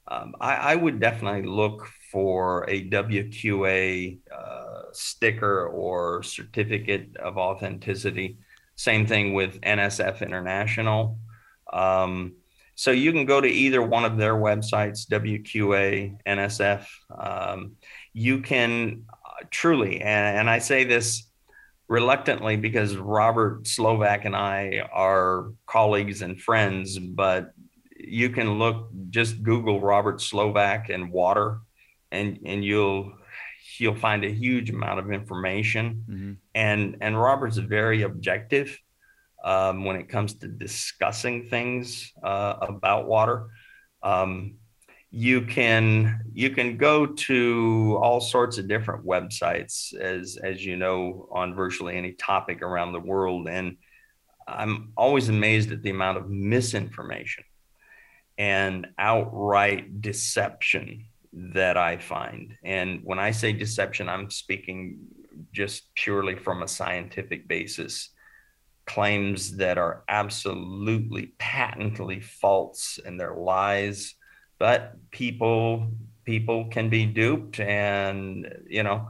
Um, I, I, would definitely look for a WQA uh, sticker or certificate of authenticity. Same thing with NSF International. Um, so you can go to either one of their websites, WQA, NSF. Um, you can uh, truly, and, and I say this reluctantly because Robert Slovak and I are colleagues and friends, but you can look just Google Robert Slovak and water and and you'll you'll find a huge amount of information mm-hmm. and and Robert's very objective um, when it comes to discussing things uh, about water. Um, you can you can go to all sorts of different websites as as you know on virtually any topic around the world. And i'm always amazed at the amount of misinformation and outright deception that i find. And when i say deception i'm speaking just purely from a scientific basis. Claims that are absolutely patently false and they're lies but people people can be duped and you know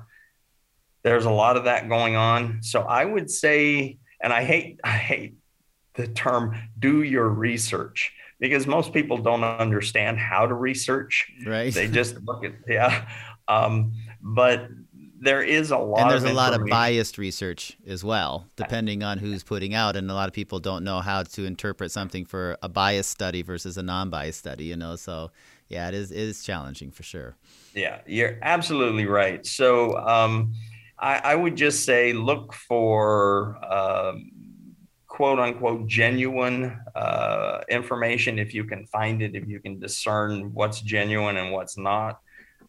there's a lot of that going on. So i would say and i hate i hate the term do your research because most people don't understand how to research. Right. They just look at yeah um, but there is a lot and there's a lot of biased research as well depending on who's putting out and a lot of people don't know how to interpret something for a biased study versus a non-biased study you know so yeah it is it is challenging for sure. Yeah you're absolutely right. So um, I, I, would just say look for um, quote unquote genuine uh, information if you can find it if you can discern what's genuine and what's not.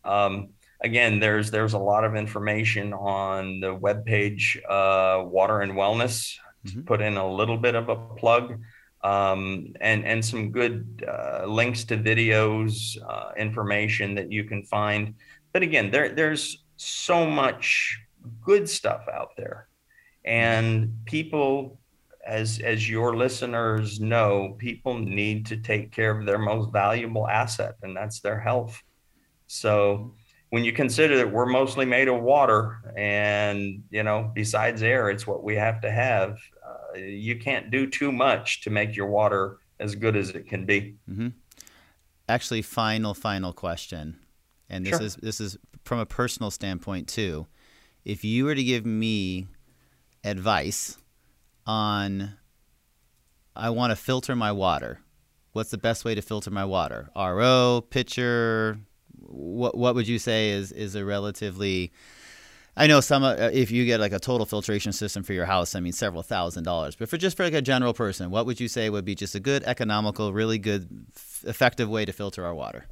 Um, again, there's there's a lot of information on the webpage uh, Water and Wellness. Mm-hmm. Put in a little bit of a plug. Um, and and some good uh, links to videos, uh, information that you can find. But again, there there's so much good stuff out there, and people as as your listeners know, people need to take care of their most valuable asset, and that's their health. So when you consider that we're mostly made of water, and you know, besides air, it's what we have to have. Uh, you can't do too much to make your water as good as it can be. Mm-hmm. Actually, final final question, and this Sure. is this is from a personal standpoint too. If you were to give me advice on I want to filter my water. What's the best way to filter my water? RO, pitcher. What what would you say is is a relatively I know some uh, if you get like a total filtration system for your house, I mean several thousand dollars. But for just for like a general person, what would you say would be just a good economical, really good f- effective way to filter our water?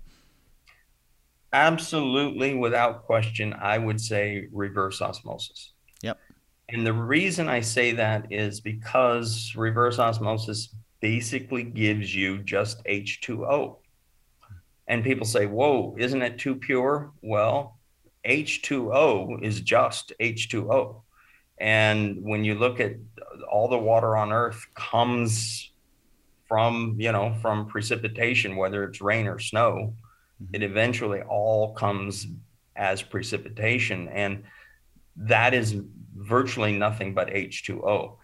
Absolutely, without question, I would say reverse osmosis. Yep. And the reason I say that is because reverse osmosis basically gives you just H2O. And people say, whoa, isn't it too pure? Well, H2O is just H2O. And when you look at all the water on earth comes from, you know, from precipitation, whether it's rain or snow, mm-hmm. it eventually all comes as precipitation. And that is virtually nothing but H2O.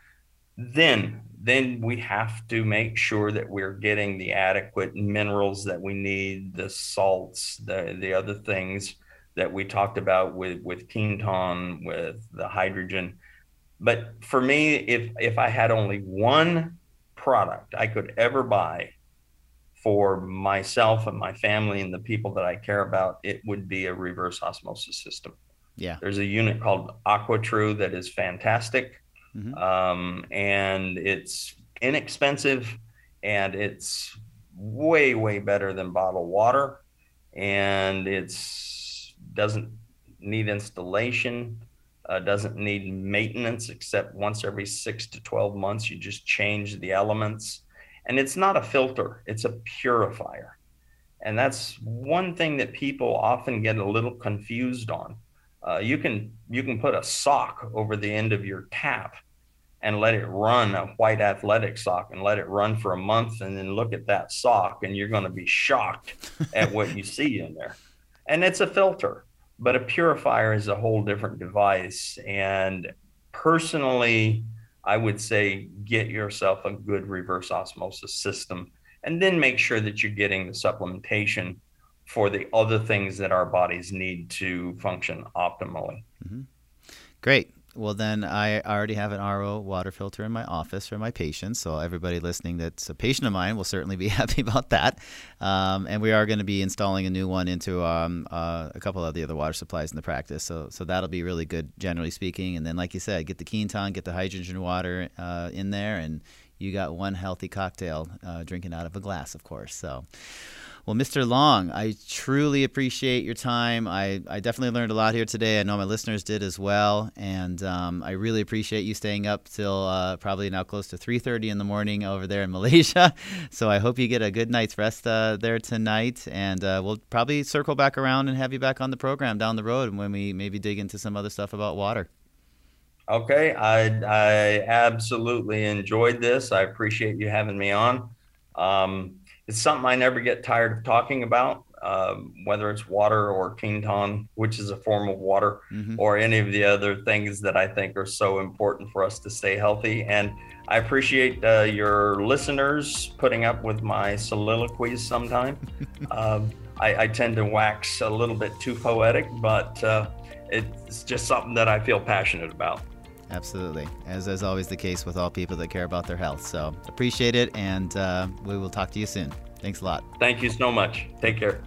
Then, then we have to make sure that we're getting the adequate minerals that we need, the salts, the, the other things that we talked about with, with Quinton, with the hydrogen. But for me, if, if I had only one product I could ever buy for myself and my family and the people that I care about, it would be a reverse osmosis system. Yeah. There's a unit called AquaTru that is fantastic. Mhm. Um, and it's inexpensive and it's way, way better than bottled water. And it's doesn't need installation, uh, doesn't need maintenance except once every six to 12 months. You just change the elements. And it's not a filter, it's a purifier. And that's one thing that people often get a little confused on. Uh, you can you can put a sock over the end of your tap and let it run a white athletic sock and let it run for a month and then look at that sock and you're going to be shocked at what you see in there. And it's a filter but a purifier is a whole different device. And personally i would say get yourself a good reverse osmosis system and then make sure that you're getting the supplementation for the other things that our bodies need to function optimally. Great. Well, then I already have an RO water filter in my office for my patients. So everybody listening that's a patient of mine will certainly be happy about that. Um, and we are going to be installing a new one into um, uh, a couple of the other water supplies in the practice. So so that'll be really good, generally speaking. And then, like you said, get the Quinton, get the hydrogen water uh, in there, and you got one healthy cocktail uh, drinking out of a glass, of course. So. Well, Mr. Long, I truly appreciate your time. I, I definitely learned a lot here today. I know my listeners did as well, and um, I really appreciate you staying up till uh, probably now close to 3:30 in the morning over there in Malaysia. So I hope you get a good night's rest uh, there tonight, and uh, we'll probably circle back around and have you back on the program down the road when we maybe dig into some other stuff about water. Okay, I I absolutely enjoyed this. I appreciate you having me on. Um, it's something I never get tired of talking about, um, whether it's water or quinton, which is a form of water, Mhm. or any of the other things that I think are so important for us to stay healthy. And I appreciate uh, your listeners putting up with my soliloquies sometime. um, I, I tend to wax a little bit too poetic, but uh, it's just something that I feel passionate about. Absolutely, as is always the case with all people that care about their health. So appreciate it, and uh, we will talk to you soon. Thanks a lot. Thank you so much. Take care.